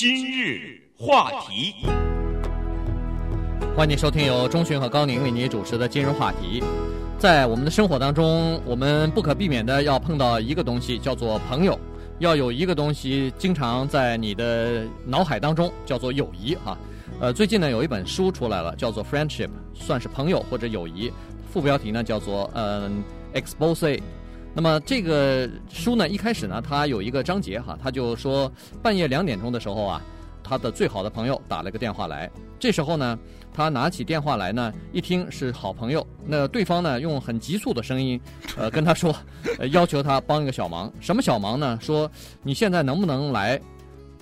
今日话题，欢迎收听由钟迅和高宁为你主持的今日话题。在我们的生活当中，我们不可避免的要碰到一个东西，叫做朋友。要有一个东西经常在你的脑海当中，叫做友谊哈。呃，最近呢有一本书出来了，叫做《Friendship》，算是朋友或者友谊。副标题呢叫做嗯、Expose。那么这个书呢，一开始呢，它有一个章节哈，他就说半夜两点钟的时候啊，他的最好的朋友打了个电话来。这时候呢，他拿起电话来呢，一听是好朋友，那对方呢用很急促的声音，呃，跟他说，要求他帮一个小忙。什么小忙呢？说你现在能不能来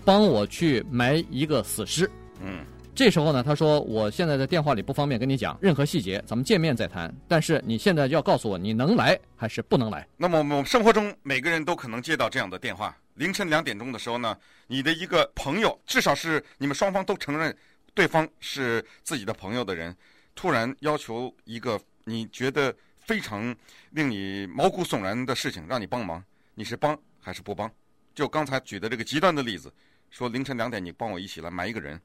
帮我去埋一个死尸？嗯。这时候呢，他说：“我现在在电话里不方便跟你讲任何细节，咱们见面再谈。但是你现在要告诉我，你能来还是不能来？”那么我们生活中每个人都可能接到这样的电话：凌晨两点钟的时候呢，你的一个朋友，至少是你们双方都承认对方是自己的朋友的人，突然要求一个你觉得非常令你毛骨悚然的事情，让你帮忙，你是帮还是不帮？就刚才举的这个极端的例子，说凌晨两点你帮我一起来埋一个人。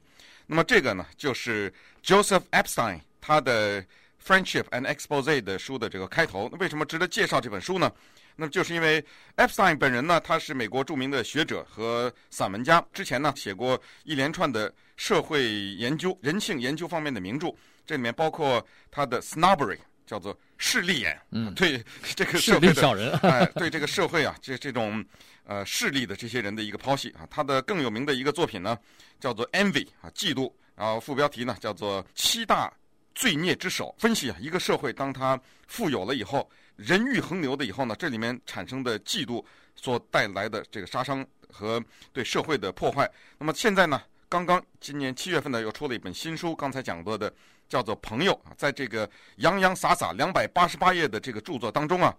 那么这个呢，就是 Joseph Epstein 他的《Friendship and Expose》的书的这个开头。那为什么值得介绍这本书呢？那么就是因为 Epstein 本人呢，他是美国著名的学者和散文家，之前呢写过一连串的社会研究、人性研究方面的名著，这里面包括他的《Snobbery》，叫做势利眼，嗯，对这个社会的小人，哎，对这个社会啊，这这种。呃，势利的这些人的一个剖析啊，他的更有名的一个作品呢，叫做《Envy》啊，嫉妒。然后副标题呢，叫做《七大罪孽之首》。分析啊，一个社会当他富有了以后，人欲横流的以后呢，这里面产生的嫉妒所带来的这个杀伤和对社会的破坏。那么现在呢，刚刚今年七月份呢，又出了一本新书，刚才讲过的叫做《朋友》，在这个洋洋洒洒两百八十八页的这个著作当中啊，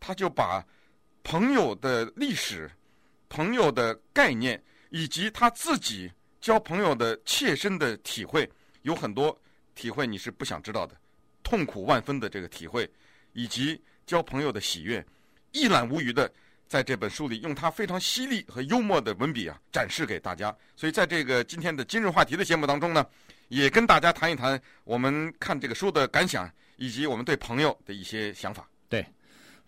他就把。朋友的历史、朋友的概念，以及他自己交朋友的切身的体会，有很多体会你是不想知道的，痛苦万分的这个体会，以及交朋友的喜悦，一览无余的在这本书里用他非常犀利和幽默的文笔啊展示给大家。所以在这个今天的今日话题的节目当中呢，也跟大家谈一谈我们看这个书的感想，以及我们对朋友的一些想法。对。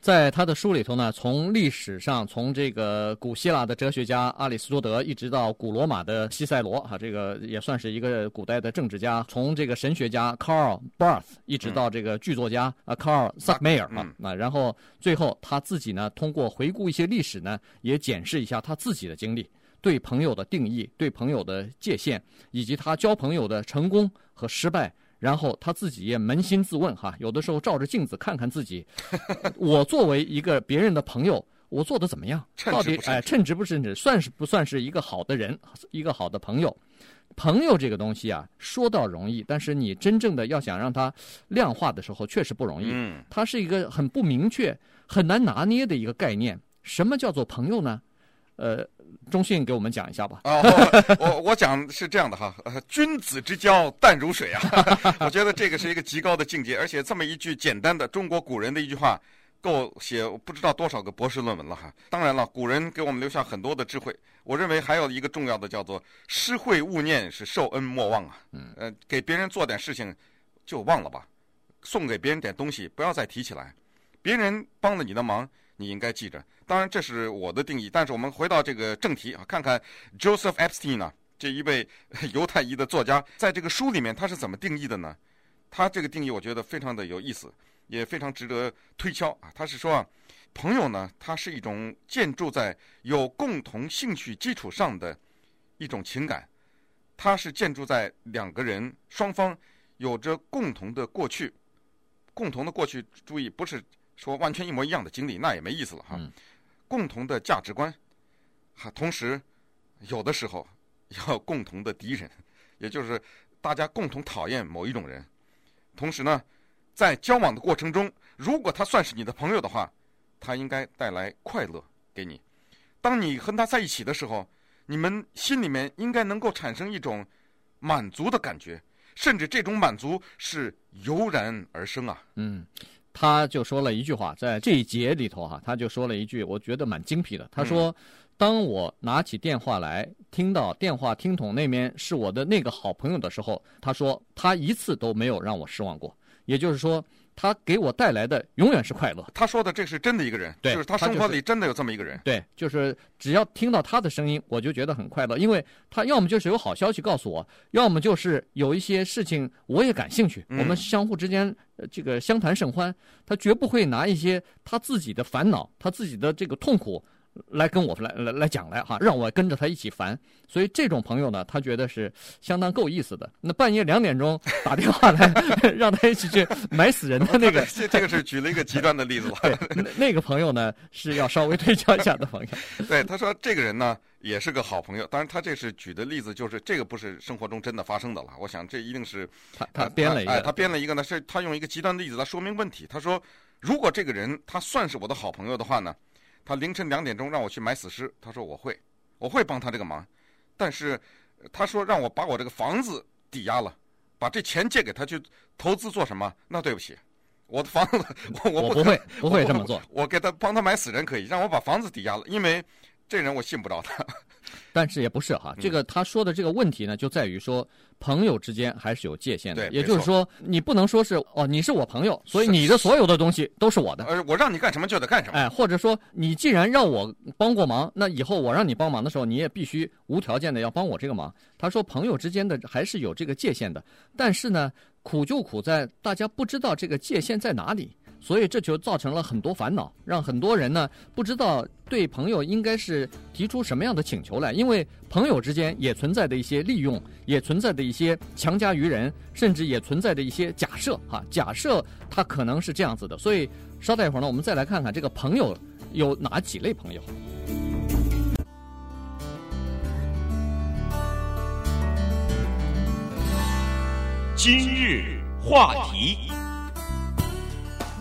在他的书里头呢，从历史上，从这个古希腊的哲学家阿里斯多德，一直到古罗马的西塞罗，哈，这个也算是一个古代的政治家；从这个神学家 Karl Barth，一直到这个剧作家啊 Karl Sackmayer 啊，那然后最后他自己呢，通过回顾一些历史呢，也检视一下他自己的经历，对朋友的定义，对朋友的界限，以及他交朋友的成功和失败。然后他自己也扪心自问哈，有的时候照着镜子看看自己，我作为一个别人的朋友，我做的怎么样？到底哎，称职不称职？算是不算是一个好的人，一个好的朋友？朋友这个东西啊，说到容易，但是你真正的要想让它量化的时候，确实不容易。嗯，它是一个很不明确、很难拿捏的一个概念。什么叫做朋友呢？呃。钟迅给我们讲一下吧。哦，我我讲是这样的哈，君子之交淡如水啊。我觉得这个是一个极高的境界，而且这么一句简单的中国古人的一句话，够写不知道多少个博士论文了哈。当然了，古人给我们留下很多的智慧。我认为还有一个重要的叫做“施惠勿念，是受恩莫忘”啊。嗯。呃，给别人做点事情就忘了吧，送给别人点东西不要再提起来，别人帮了你的忙。你应该记着，当然这是我的定义。但是我们回到这个正题啊，看看 Joseph Epstein 呢，这一位 犹太裔的作家，在这个书里面他是怎么定义的呢？他这个定义我觉得非常的有意思，也非常值得推敲啊。他是说啊，朋友呢，它是一种建筑在有共同兴趣基础上的一种情感，它是建筑在两个人双方有着共同的过去，共同的过去，注意不是。说完全一模一样的经历，那也没意思了哈。嗯、共同的价值观，哈，同时有的时候 要共同的敌人，也就是大家共同讨厌某一种人。同时呢，在交往的过程中，如果他算是你的朋友的话，他应该带来快乐给你。当你和他在一起的时候，你们心里面应该能够产生一种满足的感觉，甚至这种满足是油然而生啊。嗯。他就说了一句话，在这一节里头哈，他就说了一句，我觉得蛮精辟的。他说：“当我拿起电话来，听到电话听筒那边是我的那个好朋友的时候，他说他一次都没有让我失望过。也就是说，他给我带来的永远是快乐。他说的这是真的一个人，对，就是他生活里真的有这么一个人。对，就是只要听到他的声音，我就觉得很快乐，因为他要么就是有好消息告诉我，要么就是有一些事情我也感兴趣，嗯、我们相互之间这个相谈甚欢。他绝不会拿一些他自己的烦恼、他自己的这个痛苦。来跟我来来来讲来哈，让我跟着他一起烦，所以这种朋友呢，他觉得是相当够意思的。那半夜两点钟打电话来，让他一起去埋死人的那个，这这个是举了一个极端的例子吧。对，那那个朋友呢是要稍微推敲一下的朋友。对，他说这个人呢也是个好朋友，当然他这是举的例子，就是这个不是生活中真的发生的了。我想这一定是他他编了一个，哎，他编了一个呢，是他用一个极端的例子来说明问题。他说，如果这个人他算是我的好朋友的话呢？他凌晨两点钟让我去买死尸，他说我会，我会帮他这个忙，但是他说让我把我这个房子抵押了，把这钱借给他去投资做什么？那对不起，我的房子 我我不，会不会这么做，我，我给他帮他买死人可以，让我把房子抵押了，因为这人我信不着他。但是也不是哈，这个他说的这个问题呢，就在于说朋友之间还是有界限的。也就是说，你不能说是哦，你是我朋友，所以你的所有的东西都是我的。呃，我让你干什么就得干什么。哎，或者说，你既然让我帮过忙，那以后我让你帮忙的时候，你也必须无条件的要帮我这个忙。他说，朋友之间的还是有这个界限的，但是呢，苦就苦在大家不知道这个界限在哪里。所以这就造成了很多烦恼，让很多人呢不知道对朋友应该是提出什么样的请求来，因为朋友之间也存在的一些利用，也存在的一些强加于人，甚至也存在着一些假设哈，假设他可能是这样子的。所以稍待一会儿呢，我们再来看看这个朋友有哪几类朋友。今日话题。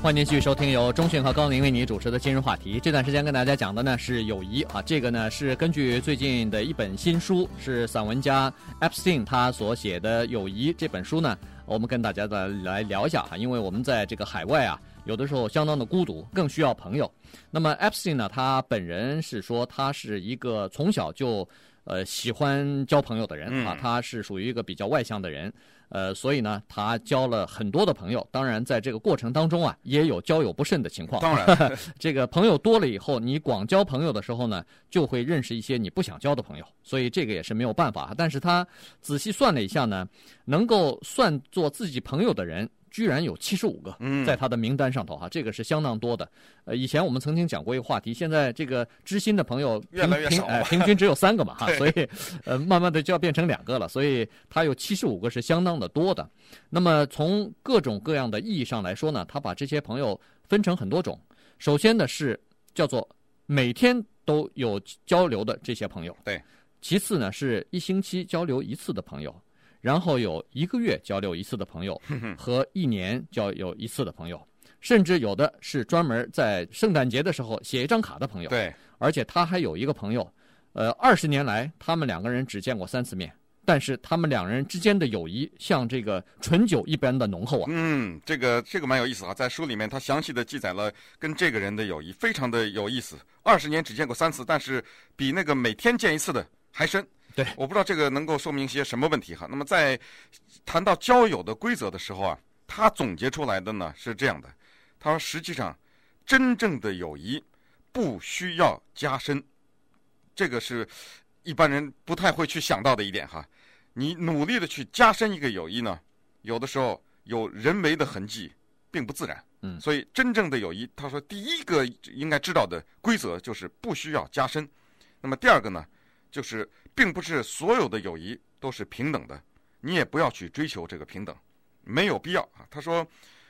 欢迎继续收听由中讯和高宁为你主持的今日话题。这段时间跟大家讲的呢是友谊啊，这个呢是根据最近的一本新书，是散文家 Epstein 他所写的《友谊》这本书呢，我们跟大家再来聊一下啊，因为我们在这个海外啊，有的时候相当的孤独，更需要朋友。那么 Epstein 呢，他本人是说他是一个从小就呃喜欢交朋友的人啊，他是属于一个比较外向的人。呃，所以呢，他交了很多的朋友。当然，在这个过程当中啊，也有交友不慎的情况。当然，这个朋友多了以后，你广交朋友的时候呢，就会认识一些你不想交的朋友。所以这个也是没有办法。但是他仔细算了一下呢，能够算作自己朋友的人。居然有七十五个，在他的名单上头哈，这个是相当多的。呃，以前我们曾经讲过一个话题，现在这个知心的朋友越来越少，哎，平均只有三个嘛 哈，所以呃，慢慢的就要变成两个了。所以他有七十五个是相当的多的。那么从各种各样的意义上来说呢，他把这些朋友分成很多种。首先呢是叫做每天都有交流的这些朋友，对。其次呢是一星期交流一次的朋友。然后有一个月交流一次的朋友，和一年交流一次的朋友，甚至有的是专门在圣诞节的时候写一张卡的朋友。对，而且他还有一个朋友，呃，二十年来他们两个人只见过三次面，但是他们两人之间的友谊像这个醇酒一般的浓厚啊。嗯，这个这个蛮有意思啊，在书里面他详细的记载了跟这个人的友谊，非常的有意思。二十年只见过三次，但是比那个每天见一次的还深。对，我不知道这个能够说明些什么问题哈。那么在谈到交友的规则的时候啊，他总结出来的呢是这样的：他说，实际上真正的友谊不需要加深，这个是一般人不太会去想到的一点哈。你努力的去加深一个友谊呢，有的时候有人为的痕迹，并不自然。嗯，所以真正的友谊，他说第一个应该知道的规则就是不需要加深。那么第二个呢，就是。并不是所有的友谊都是平等的，你也不要去追求这个平等，没有必要啊。他说，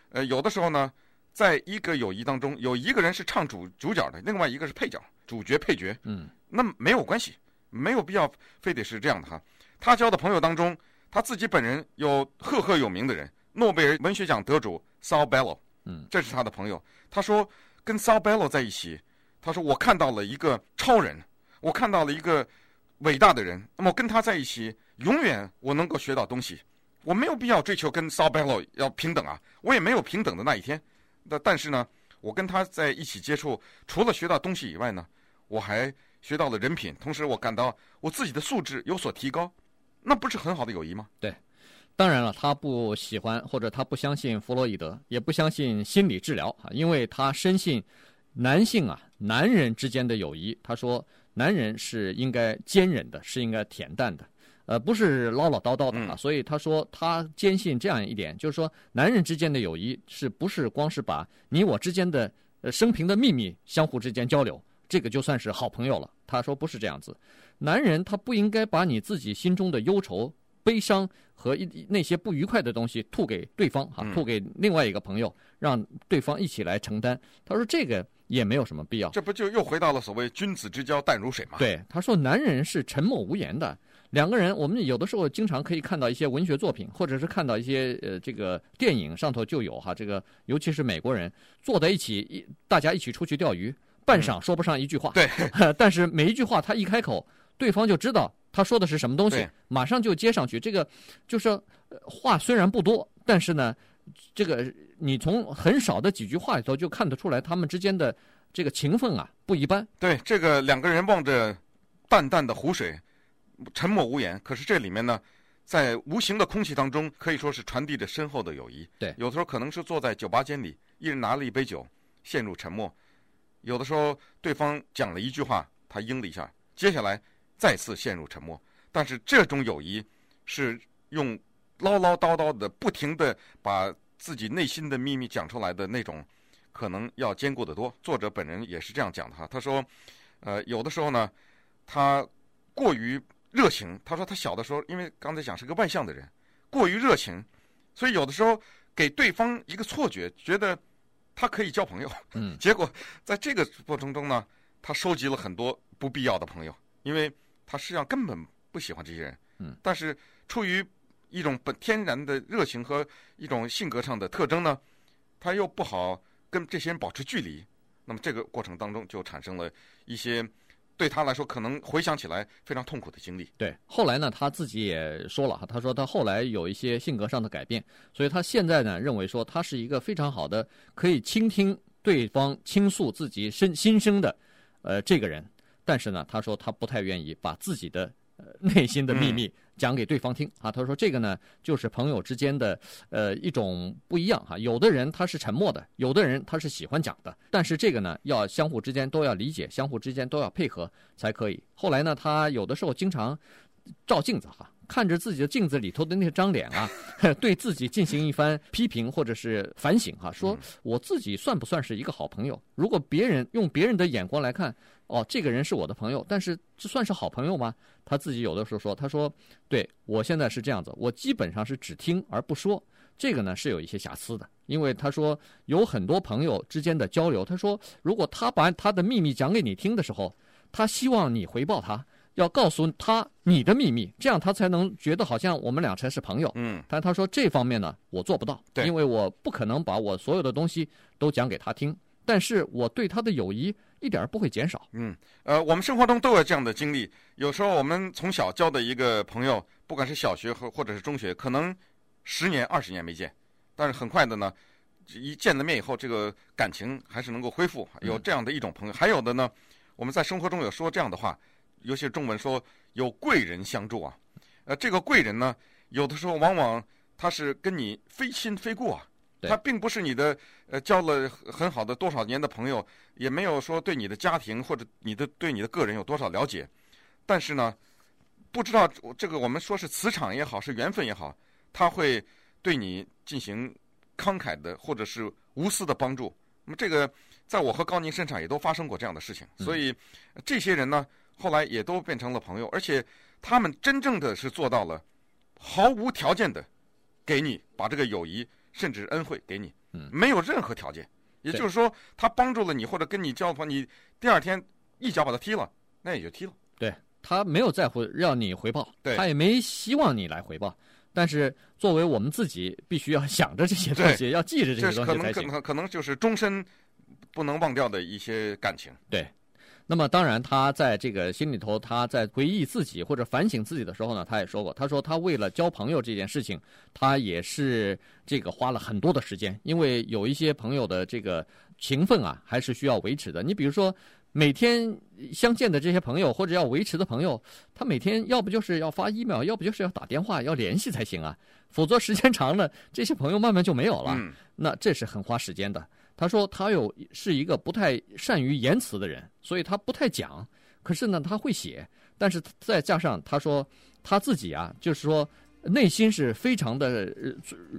呃，有的时候呢，在一个友谊当中，有一个人是唱主主角的，另外一个是配角，主角配角，嗯，那没有关系，没有必要非得是这样的哈。他交的朋友当中，他自己本人有赫赫有名的人，诺贝尔文学奖得主 Saul Bellow，嗯，这是他的朋友。他说跟 Saul Bellow 在一起，他说我看到了一个超人，我看到了一个。伟大的人，那么跟他在一起，永远我能够学到东西。我没有必要追求跟 Saul Bellow 要平等啊，我也没有平等的那一天。那但是呢，我跟他在一起接触，除了学到东西以外呢，我还学到了人品，同时我感到我自己的素质有所提高，那不是很好的友谊吗？对，当然了，他不喜欢或者他不相信弗洛伊德，也不相信心理治疗啊，因为他深信男性啊，男人之间的友谊，他说男人是应该坚忍的，是应该恬淡的。呃，不是唠唠叨叨的啊，所以他说他坚信这样一点，就是说男人之间的友谊是不是光是把你我之间的呃生平的秘密相互之间交流，这个就算是好朋友了。他说不是这样子，男人他不应该把你自己心中的忧愁、悲伤和一那些不愉快的东西吐给对方哈，吐给另外一个朋友，让对方一起来承担。他说这个也没有什么必要。这不就又回到了所谓君子之交淡如水吗？对，他说男人是沉默无言的。两个人，我们有的时候经常可以看到一些文学作品，或者是看到一些呃这个电影上头就有哈，这个尤其是美国人坐在一起，一大家一起出去钓鱼，半晌说不上一句话，对，但是每一句话他一开口，对方就知道他说的是什么东西，马上就接上去。这个就是话虽然不多，但是呢，这个你从很少的几句话里头就看得出来，他们之间的这个情分啊不一般。对，这个两个人望着淡淡的湖水。沉默无言，可是这里面呢，在无形的空气当中，可以说是传递着深厚的友谊。对，有的时候可能是坐在酒吧间里，一人拿了一杯酒，陷入沉默；有的时候对方讲了一句话，他应了一下，接下来再次陷入沉默。但是这种友谊是用唠唠叨叨的、不停的把自己内心的秘密讲出来的那种，可能要坚固得多。作者本人也是这样讲的哈，他说，呃，有的时候呢，他过于。热情，他说他小的时候，因为刚才讲是个外向的人，过于热情，所以有的时候给对方一个错觉，觉得他可以交朋友。嗯，结果在这个过程中呢，他收集了很多不必要的朋友，因为他实际上根本不喜欢这些人。嗯，但是出于一种本天然的热情和一种性格上的特征呢，他又不好跟这些人保持距离，那么这个过程当中就产生了一些。对他来说，可能回想起来非常痛苦的经历。对，后来呢，他自己也说了哈，他说他后来有一些性格上的改变，所以他现在呢，认为说他是一个非常好的可以倾听对方倾诉自己身心声的，呃，这个人。但是呢，他说他不太愿意把自己的。呃，内心的秘密讲给对方听啊。他说这个呢，就是朋友之间的呃一种不一样哈。有的人他是沉默的，有的人他是喜欢讲的。但是这个呢，要相互之间都要理解，相互之间都要配合才可以。后来呢，他有的时候经常照镜子哈，看着自己的镜子里头的那张脸啊，对自己进行一番批评或者是反省哈，说我自己算不算是一个好朋友？如果别人用别人的眼光来看。哦，这个人是我的朋友，但是这算是好朋友吗？他自己有的时候说，他说，对，我现在是这样子，我基本上是只听而不说，这个呢是有一些瑕疵的，因为他说有很多朋友之间的交流，他说如果他把他的秘密讲给你听的时候，他希望你回报他，要告诉他你的秘密，这样他才能觉得好像我们俩才是朋友。嗯，但他说这方面呢，我做不到，对，因为我不可能把我所有的东西都讲给他听，但是我对他的友谊。一点儿不会减少。嗯，呃，我们生活中都有这样的经历。有时候我们从小交的一个朋友，不管是小学和或者是中学，可能十年、二十年没见，但是很快的呢，一见了面以后，这个感情还是能够恢复。有这样的一种朋友，还有的呢，我们在生活中有说这样的话，尤其是中文说有贵人相助啊。呃，这个贵人呢，有的时候往往他是跟你非亲非故啊。他并不是你的呃交了很好的多少年的朋友，也没有说对你的家庭或者你的对你的个人有多少了解，但是呢，不知道这个我们说是磁场也好，是缘分也好，他会对你进行慷慨的或者是无私的帮助。那么这个在我和高宁身上也都发生过这样的事情，所以这些人呢后来也都变成了朋友，而且他们真正的是做到了毫无条件的给你把这个友谊。甚至恩惠给你，没有任何条件，也就是说，他帮助了你或者跟你交朋友，你第二天一脚把他踢了，那也就踢了。对，他没有在乎让你回报，他也没希望你来回报。但是作为我们自己，必须要想着这些东西，要记着这些东西才行。这可能可能就是终身不能忘掉的一些感情。对。那么当然，他在这个心里头，他在回忆自己或者反省自己的时候呢，他也说过，他说他为了交朋友这件事情，他也是这个花了很多的时间，因为有一些朋友的这个情分啊，还是需要维持的。你比如说，每天相见的这些朋友或者要维持的朋友，他每天要不就是要发 email，要不就是要打电话要联系才行啊，否则时间长了，这些朋友慢慢就没有了。嗯、那这是很花时间的。他说他有是一个不太善于言辞的人，所以他不太讲。可是呢，他会写，但是再加上他说他自己啊，就是说。内心是非常的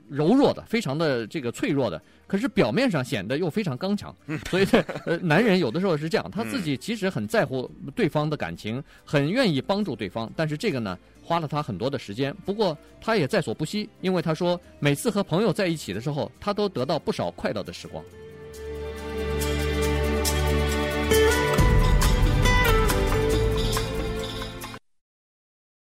柔弱的，非常的这个脆弱的，可是表面上显得又非常刚强。所以，呃，男人有的时候是这样，他自己其实很在乎对方的感情，很愿意帮助对方，但是这个呢，花了他很多的时间。不过，他也在所不惜，因为他说每次和朋友在一起的时候，他都得到不少快乐的时光。